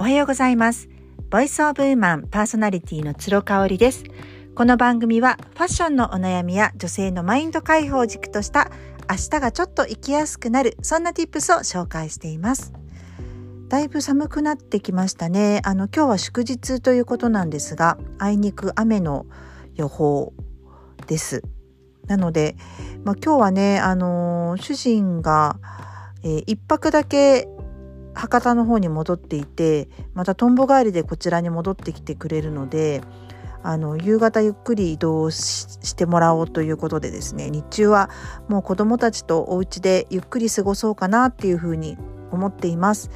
おはようございます。ボイスオブウーマンパーソナリティの鶴香織です。この番組はファッションのお悩みや女性のマインド解放軸とした明日がちょっと生きやすくなるそんな tips を紹介しています。だいぶ寒くなってきましたね。あの今日は祝日ということなんですが、あいにく雨の予報です。なので、まあ、今日はね、あのー、主人が、えー、一泊だけ博多の方に戻っていてまたとんぼ帰りでこちらに戻ってきてくれるのであの夕方ゆっくり移動してもらおうということでですね日中はもう子どもたちとお家でゆっくり過ごそうかなっていうふうに思っています。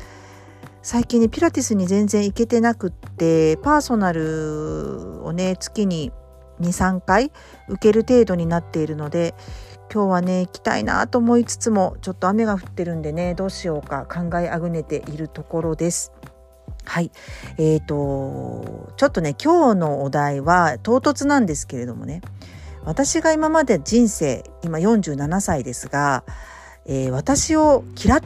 最近ねピラティスに全然行けてなくってパーソナルをね月に23回受ける程度になっているので今日はね行きたいなと思いつつもちょっと雨が降ってるんでねどうしようか考えあぐねているところです。はい。えーと、ちょっとね、今日のお題は唐突なんですけれどもね、私が今まで人生、今47歳ですが、えー、私を嫌っ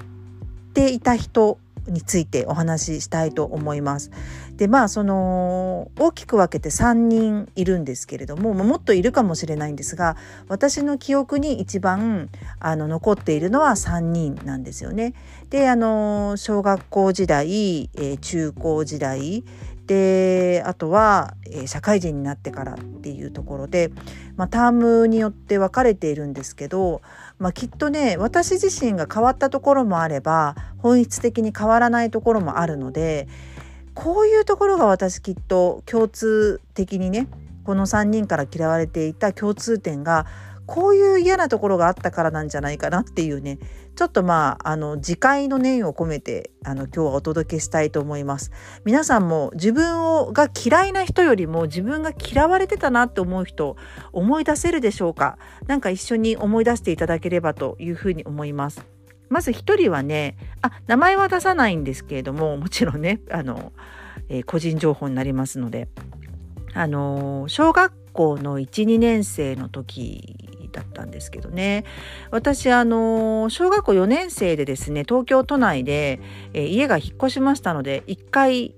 ていた人についてお話ししたいと思います。でまあその大きく分けて3人いるんですけれどももっといるかもしれないんですが私の記憶に一番あの残っているのは3人なんですよね。であの小学校時代、えー、中高時代であとは、えー、社会人になってからっていうところで、まあ、タームによって分かれているんですけど、まあ、きっとね私自身が変わったところもあれば本質的に変わらないところもあるのでこういうところが私きっと共通的にねこの3人から嫌われていた共通点がこういう嫌なところがあったからなんじゃないかなっていうねちょっとまああの自戒の念を込めてあの今日はお届けしたいと思います。皆さんも自分をが嫌いな人よりも自分が嫌われてたなって思う人思い出せるでしょうか？何か一緒に思い出していただければというふうに思います。まず一人はねあ名前は出さないんですけれどももちろんねあの、えー、個人情報になりますのであの小学校の12年生の時だったんですけどね私あの小学校4年生でですね東京都内で、えー、家が引っ越しましたので1回、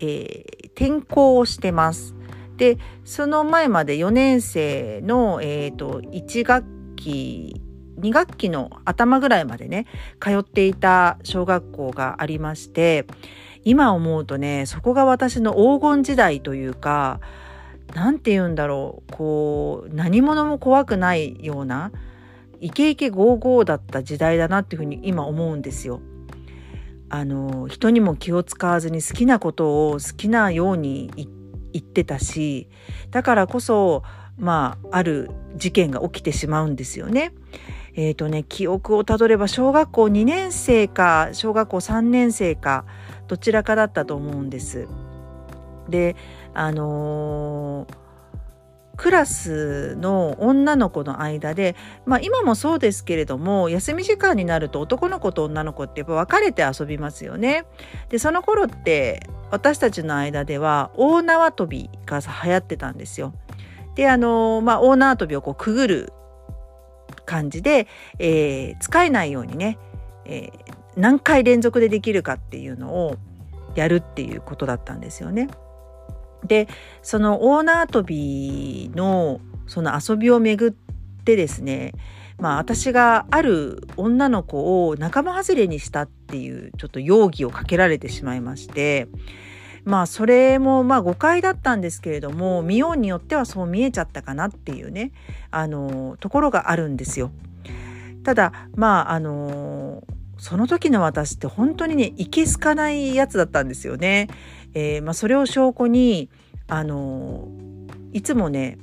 えー、転校をしてます。でその前まで4年生の、えーと、1学期2学期の頭ぐらいまでね通っていた小学校がありまして今思うとねそこが私の黄金時代というか何て言うんだろうこう何者も怖くないようなイケイケゴーゴーだった時代だなっていうふうに今思うんですよ。あの人にも気を使わずに好きなことを好きなように言ってたしだからこそまあある事件が起きてしまうんですよね。えっ、ー、とね記憶をたどれば小学校2年生か小学校3年生かどちらかだったと思うんです。であのー、クラスの女の子の間で、まあ、今もそうですけれども休み時間になると男の子と女の子ってやっぱ別れて遊びますよね。でその頃って私たちの間では大縄跳びが流行ってたんですよ。であのまあ大縄跳びをこうくぐる感じで、えー、使えないようにね、えー、何回連続でできるかっていうのをやるっていうことだったんですよね。でその大縄跳びのその遊びをめぐってですねまあ私がある女の子を仲間外れにしたっていうちょっと容疑をかけられてしまいましてまあそれもまあ誤解だったんですけれども見ようによってはそう見えちゃったかなっていうねあのところがあるんですよ。ただまああのその時の私って本当にねいけすかないやつだったんですよね。えー、まあ、それを証拠にあのいつもね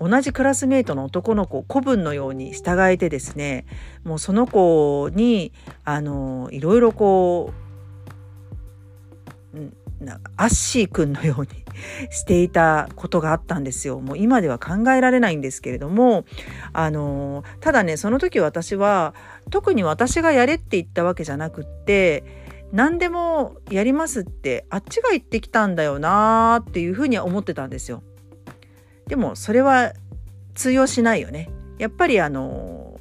同じクラスメートの男の子を子分のように従えてですねもうその子にあのいろいろこうアッシーくんのようにしていたことがあったんですよ。もう今では考えられないんですけれどもあのただねその時私は特に私がやれって言ったわけじゃなくって何でもやりますってあっちが言ってきたんだよなーっていうふうには思ってたんですよ。でもそれは通用しないよね。やっぱりあの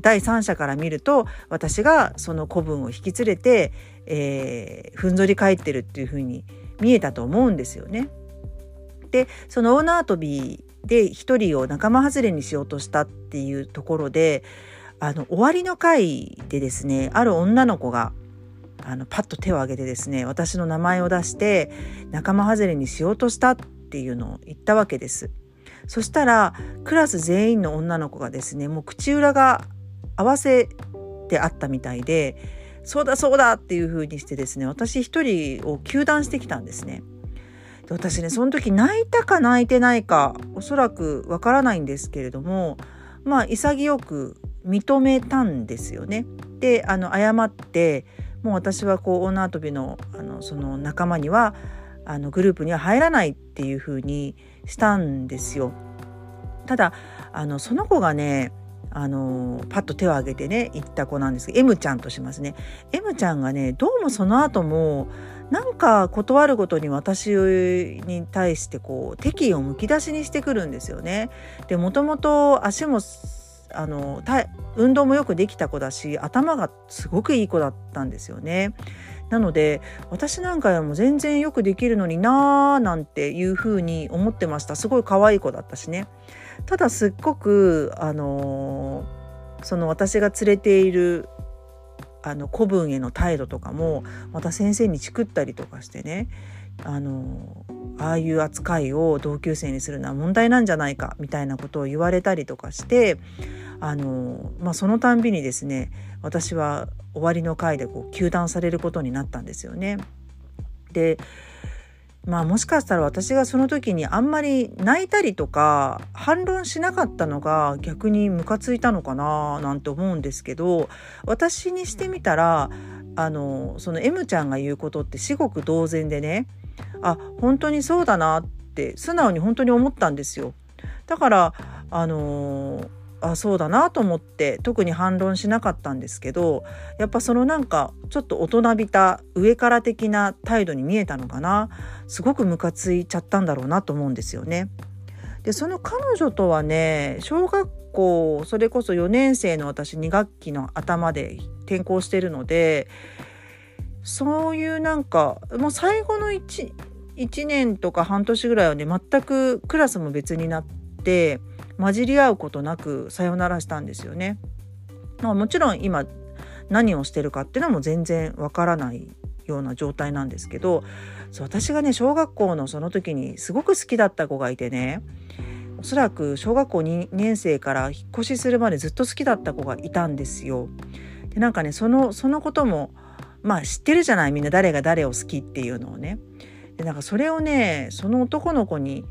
第三者から見ると私がその子分を引き連れて、えー、ふんぞり返ってるっていう風に見えたと思うんですよね。でその大縄跳びで一人を仲間外れにしようとしたっていうところであの終わりの回でですねある女の子があのパッと手を挙げてですね私の名前を出して仲間外れにしようとしたっていうのを言ったわけです。そしたらクラス全員の女の子がですねもう口裏が合わせてあったみたいでそうだそうだっていう風にしてですね私一人を糾弾してきたんですね。で私ねその時泣いたか泣いてないかおそらくわからないんですけれどもまあ潔く認めたんですよね。であの謝ってもう私はこう女跳びのあのその仲間にはあのグループには入らないっていう風にしたんですよ。ただあのその子がねあのパッと手を挙げてね言った子なんですけど M ちゃんとしますね M ちゃんがねどうもその後もなんか断るごとに私に対してこう敵意をむき出しにしてくるんですよね。でもともと足もあの運動もよくできた子だし頭がすごくいい子だったんですよね。なので私なんかよりも全然よくできるのになーなんていうふうに思ってましたすごい可愛い子だったしね。ただすっごくあの、その私が連れているあの古文への態度とかもまた先生にチクったりとかしてねあのああいう扱いを同級生にするのは問題なんじゃないかみたいなことを言われたりとかしてあの、まあ、そのたんびにですね私は終わりの回でこう糾弾されることになったんですよね。でまあもしかしたら私がその時にあんまり泣いたりとか反論しなかったのが逆にムカついたのかななんて思うんですけど私にしてみたらあのその M ちゃんが言うことって至極同然でねあ本当にそうだなって素直に本当に思ったんですよ。だからあのあそうだなと思って特に反論しなかったんですけどやっぱそのなんかちょっと大人びた上から的な態度に見えたのかなすごくムカついちゃったんだろうなと思うんですよね。でその彼女とはね小学校それこそ4年生の私2学期の頭で転校してるのでそういうなんかもう最後の 1, 1年とか半年ぐらいはね全くクラスも別になって混じり合うことなくさよならしたんですよね。まあ、もちろん今何をしてるかっていうのも全然わからないような状態なんですけどそう私がね小学校のその時にすごく好きだった子がいてねおそらく小学校2年生から引っ越しするまでずっと好きだった子がいたんですよ。でなんかねそのそのこともまあ知ってるじゃないみんな誰が誰を好きっていうのをね。でなんかそれをねその男の子に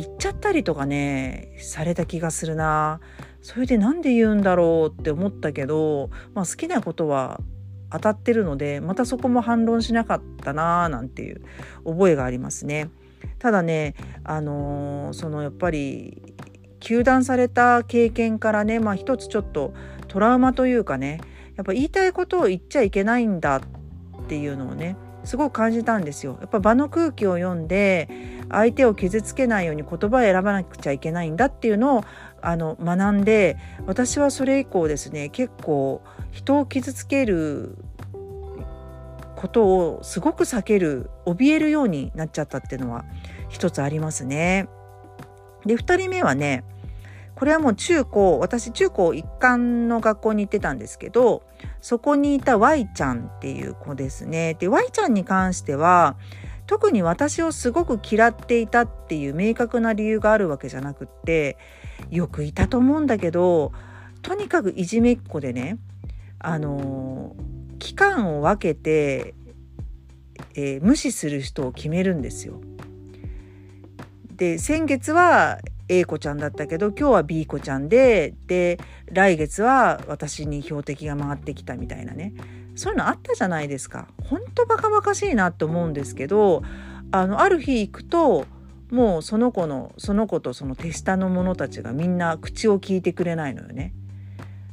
言っちゃったりとかねされた気がするなそれで何で言うんだろうって思ったけど、まあ、好きなことは当たってるのでまたそこも反論しなかったなーなんていう覚えがありますね。ただねあのー、そのやっぱり糾弾された経験からね、まあ、一つちょっとトラウマというかねやっぱ言いたいことを言っちゃいけないんだっていうのをねすごく感じたんですよ。やっぱ場の空気を読んで相手を傷つけないように言葉を選ばなくちゃいけないんだっていうのをあの学んで私はそれ以降ですね結構人を傷つけることをすごく避ける怯えるようになっちゃったっていうのは一つありますね。で2人目はねこれはもう中高私中高一貫の学校に行ってたんですけどそこにいた Y ちゃんっていう子ですね。で Y ちゃんに関しては特に私をすごく嫌っていたっていう明確な理由があるわけじゃなくってよくいたと思うんだけどとにかくいじめっ子でねあの期間を分けて、えー、無視する人を決めるんですよ。で先月は A 子ちゃんだったけど今日は B 子ちゃんでで来月は私に標的が回ってきたみたいなねそういうのあったじゃないですか。ほんとバカバカしいなって思うんですけどあのある日行くともうその子のその子とその手下の者たちがみんな口を聞いてくれないのよね。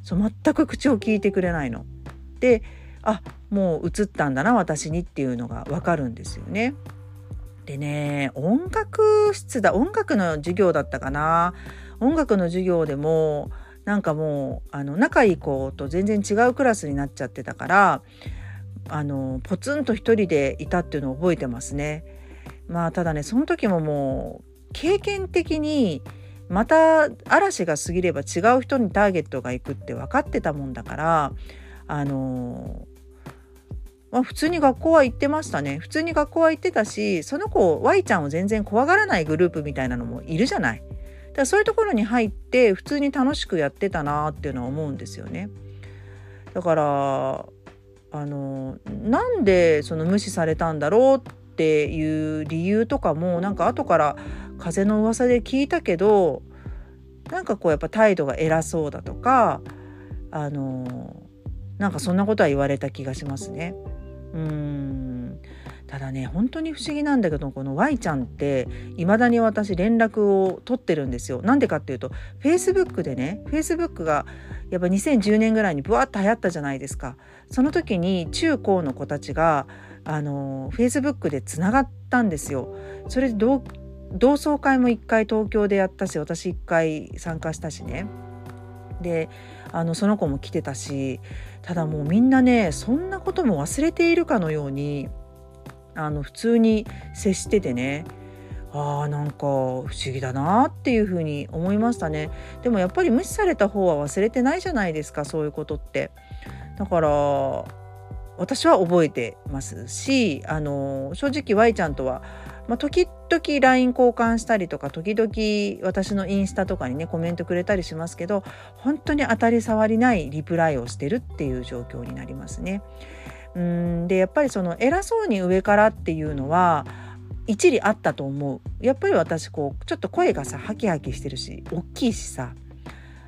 そう全く口を聞いてくれないの。であもう映ったんだな私にっていうのがわかるんですよね。でね音楽室だ音楽の授業だったかな音楽の授業でもなんかもうあの仲いい子と全然違うクラスになっちゃってたからあのポツンと一人でいたっていうのを覚えてますね。まあただねその時ももう経験的にまた嵐が過ぎれば違う人にターゲットがいくって分かってたもんだからあのまあ、普通に学校は行ってましたね普通に学校は行ってたしその子 Y ちゃんを全然怖がらないグループみたいなのもいるじゃない。だからそういうところに入って普通に楽しくやってたなっていうのは思うんですよね。だからあのなんでその無視されたんだろうっていう理由とかもなんか後から風の噂で聞いたけどなんかこうやっぱ態度が偉そうだとかあのなんかそんなことは言われた気がしますね。うんただね本当に不思議なんだけどこの Y ちゃんって未だに私連絡を取ってるんですよ。なんでかっていうと Facebook でね Facebook がやっぱ2010年ぐらいにブワッと流行ったじゃないですか。その時に中高の子たちがあの Facebook でつながったんですよ。それで同窓会も1回東京でやったし私1回参加したしね。であのその子も来てたしただもうみんなねそんなことも忘れているかのようにあの普通に接しててねあーなんか不思議だなっていうふうに思いましたね。でもやっぱり無視された方は忘れてないじゃないですかそういうことって。だから私は覚えてますしあの正直 Y ちゃんとはまあ、時々 LINE 交換したりとか時々私のインスタとかにねコメントくれたりしますけど本当に当たり障りないリプライをしてるっていう状況になりますね。うんでやっぱりその偉そうに上からっていうのは一理あったと思うやっぱり私こうちょっと声がさハキハキしてるし大きいしさ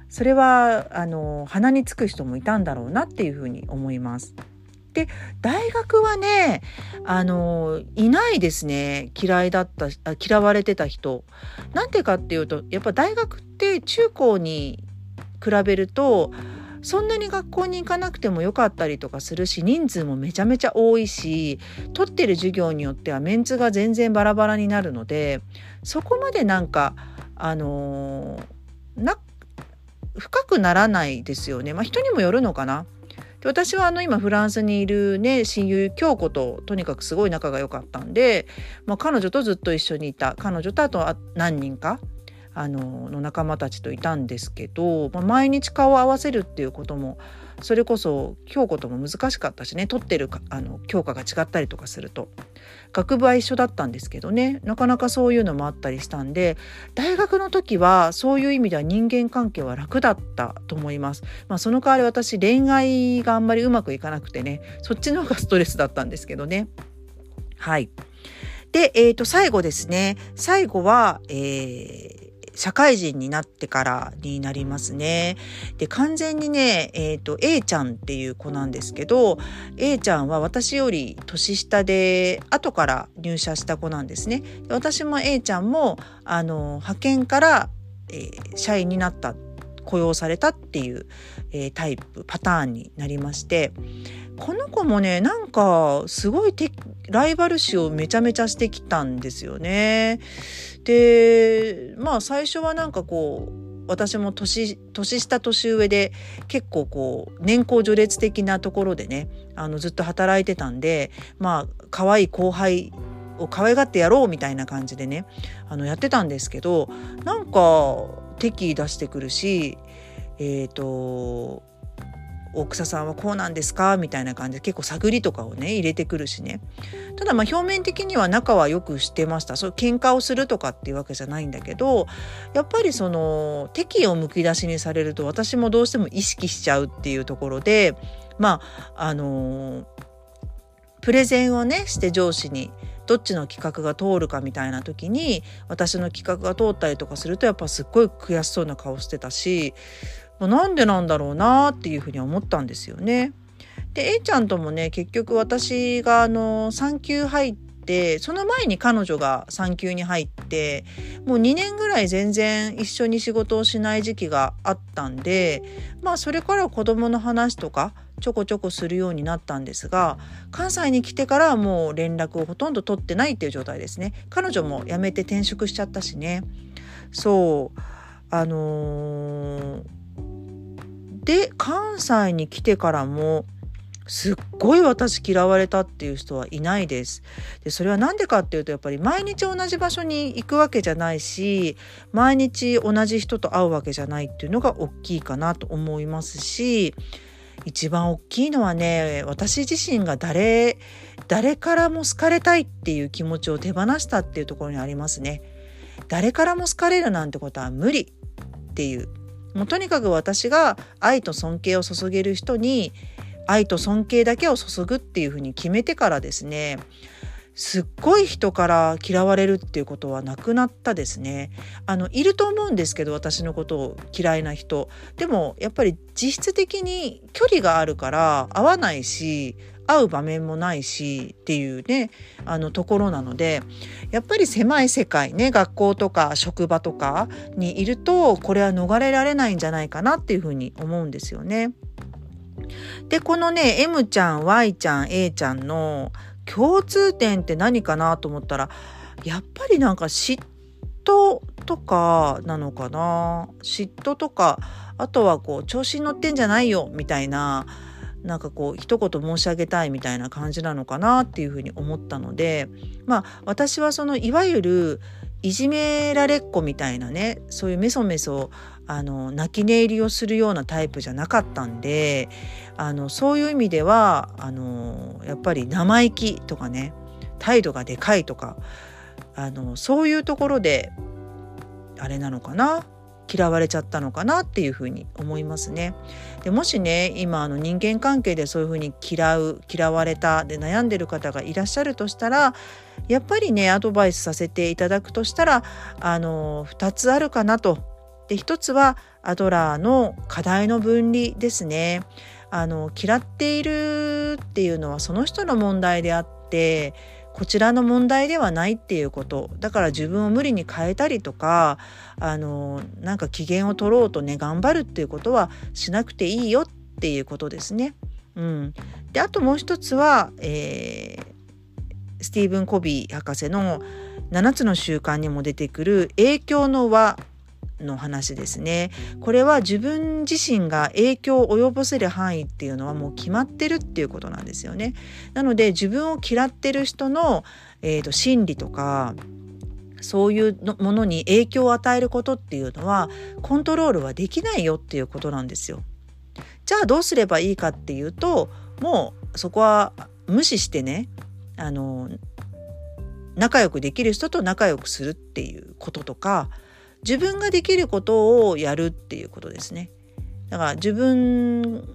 それはあの鼻につく人もいたんだろうなっていうふうに思います。で大学はねあのいないですね嫌いだった嫌われてた人。なんでかっていうとやっぱ大学って中高に比べるとそんなに学校に行かなくてもよかったりとかするし人数もめちゃめちゃ多いし取ってる授業によってはメンツが全然バラバラになるのでそこまでなんかあのな深くならないですよね。まあ人にもよるのかな。で私はあの今フランスにいるね親友京子ととにかくすごい仲が良かったんで、まあ、彼女とずっと一緒にいた。彼女とあと何人かあのの仲間たちといたんですけど、まあ、毎日顔を合わせるっていうこともそれこそ京子とも難しかったしね取ってるあの教科が違ったりとかすると学部は一緒だったんですけどねなかなかそういうのもあったりしたんで大学の時はそういう意味では人間関係は楽だったと思います。まあ、その代わり私恋愛があんまりうまくいかなくてねそっちの方がストレスだったんですけどね。はい。で、えー、と最後ですね最後は、えー社会人になってからになりますね。で、完全にね、え、ー、と、A ちゃんっていう子なんですけど、A ちゃんは私より年下で、後から入社した子なんですね。私も A ちゃんも、あの、派遣から、えー、社員になった雇用されたっていう、えー、タイプパターンになりましてこの子もねなんかすごいライバル視をめちゃめちゃしてきたんですよね。でまあ最初はなんかこう私も年年下年上で結構こう年功序列的なところでねあのずっと働いてたんでまあ可愛い後輩を可愛がってやろうみたいな感じでねあのやってたんですけどなんか敵意出してくるしえっ、ー、と大草さんはこうなんですか？みたいな感じで結構探りとかをね入れてくるしね。ただまあ表面的には仲はよくしてました。そう喧嘩をするとかっていうわけじゃないんだけどやっぱりその敵意をむき出しにされると私もどうしても意識しちゃうっていうところでまああのプレゼンをねして上司にどっちの企画が通るかみたいな時に私の企画が通ったりとかするとやっぱすっごい悔しそうな顔してたしなんでなんだろうなっていうふうに思ったんですよね。で A ちゃんともね結局私があの産休入ってその前に彼女が産休に入ってもう2年ぐらい全然一緒に仕事をしない時期があったんでまあそれから子供の話とかちょこちょこするようになったんですが関西に来てからもう連絡をほとんど取ってないっていう状態ですね。彼女も辞めて転職しちゃったしね。そう。あのーで関西に来てからもすっごい私嫌われたっていう人はいないです。でそれは何でかっていうとやっぱり毎日同じ場所に行くわけじゃないし毎日同じ人と会うわけじゃないっていうのが大きいかなと思いますし一番大きいのはね私自身が誰誰からも好かれたいっていう気持ちを手放したっていうところにありますね。誰からも好かれるなんてことは無理っていうもうとにかく私が愛と尊敬を注げる人に愛と尊敬だけを注ぐっていうふうに決めてからですねすっごい人から嫌われるっていうことはなくなったですね。あのいると思うんですけど私のことを嫌いな人。でもやっぱり実質的に距離があるから会わないし会う場面もないしっていうねあのところなのでやっぱり狭い世界ね学校とか職場とかにいるとこれは逃れられないんじゃないかなっていうふうに思うんですよね。で、このね、M ちゃん、Y ちゃん、A ちゃんの共通点って何かなと思ったら、やっぱりなんか嫉妬とかなのかな嫉妬とか、あとはこう、調子に乗ってんじゃないよ、みたいな、なんかこう一言申し上げたいみたいな感じなのかなっていうふうに思ったのでまあ私はそのいわゆるいじめられっ子みたいなねそういうメソメソあの泣き寝入りをするようなタイプじゃなかったんであのそういう意味ではあのやっぱり生意気とかね態度がでかいとかあのそういうところであれなのかな嫌われちゃったのかなっていうふうに思いますね。でもしね今あの人間関係でそういうふうに嫌う嫌われたで悩んでる方がいらっしゃるとしたらやっぱりねアドバイスさせていただくとしたらあの2つあるかなと。で1つはアドラーの課題の分離ですね。あの嫌っているっていうのはその人の問題であってこちらの問題ではないっていうことだから自分を無理に変えたりとかあのなんか機嫌を取ろうとね頑張るっていうことはしなくていいよっていうことですね。うん、であともう一つは、えー、スティーブン・コビー博士の7つの習慣にも出てくる影響の輪の話ですね。これは自分自身が影響を及ぼせる範囲っていうのはもう決まってるっていうことなんですよね。なので自分を嫌ってる人の、えーと、心理とかそういうものに影響を与えることっていうのはコントロールはできないよっていうことなんですよ。じゃあどうすればいいかっていうともうそこは無視してねあの仲良くできる人と仲良くするっていうこととか自分ができることをやるっていうことですね。だから自分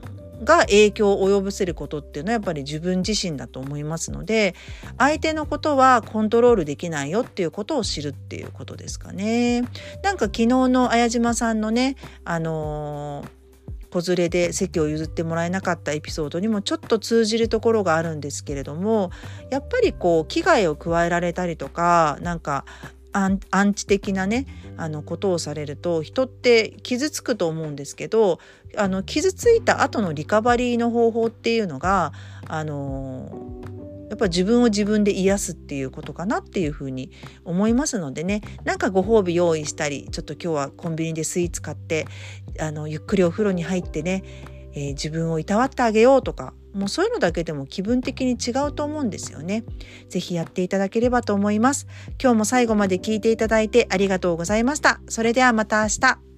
が影響を及ぼせることっていうのはやっぱり自分自身だと思いますので相手のことはコントロールできないよっていうことを知るっていうことですかね。なんか昨日の綾島さんのねあの子連れで席を譲ってもらえなかったエピソードにもちょっと通じるところがあるんですけれどもやっぱりこう危害を加えられたりとかなんかアンチ的なねあのことをされると人って傷つくと思うんですけどあの傷ついた後のリカバリーの方法っていうのがあのやっぱ自分を自分で癒すっていうことかなっていうふうに思いますのでね。なんかご褒美用意したりちょっと今日はコンビニでスイーツ買ってあのゆっくりお風呂に入ってね、えー、自分をいたわってあげようとかもうそういうのだけでも気分的に違うと思うんですよね。ぜひやっていただければと思います。今日も最後まで聞いていただいてありがとうございました。それではまた明日。